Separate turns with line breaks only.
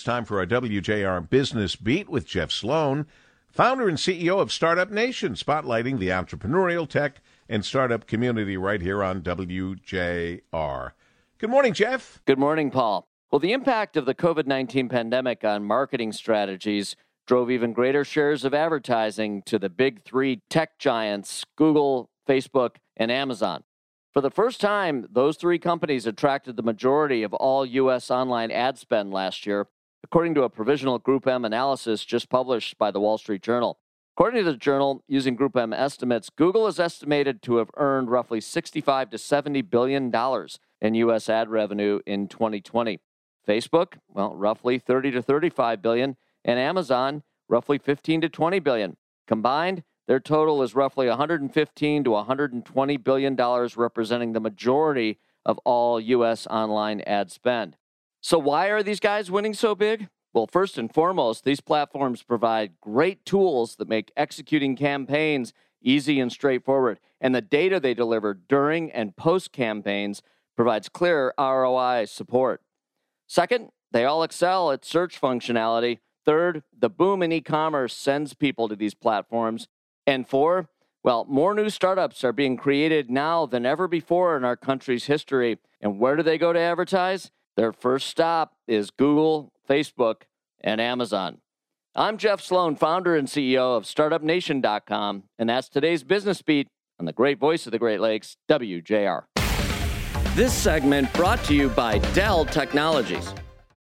It's time for our WJR Business Beat with Jeff Sloan, founder and CEO of Startup Nation, spotlighting the entrepreneurial tech and startup community right here on WJR. Good morning, Jeff.
Good morning, Paul. Well, the impact of the COVID 19 pandemic on marketing strategies drove even greater shares of advertising to the big three tech giants Google, Facebook, and Amazon. For the first time, those three companies attracted the majority of all U.S. online ad spend last year, according to a provisional Group M analysis just published by the Wall Street Journal. According to the journal, using Group M estimates, Google is estimated to have earned roughly 65 to 70 billion dollars in U.S. ad revenue in 2020. Facebook, well, roughly 30 to 35 billion, and Amazon, roughly 15 to 20 billion. Combined, their total is roughly 115 to 120 billion dollars, representing the majority of all U.S. online ad spend. So, why are these guys winning so big? Well, first and foremost, these platforms provide great tools that make executing campaigns easy and straightforward. And the data they deliver during and post campaigns provides clear ROI support. Second, they all excel at search functionality. Third, the boom in e commerce sends people to these platforms. And four, well, more new startups are being created now than ever before in our country's history. And where do they go to advertise? Their first stop is Google, Facebook, and Amazon. I'm Jeff Sloan, founder and CEO of StartupNation.com, and that's today's business beat on the great voice of the Great Lakes, WJR. This segment brought to you by Dell Technologies.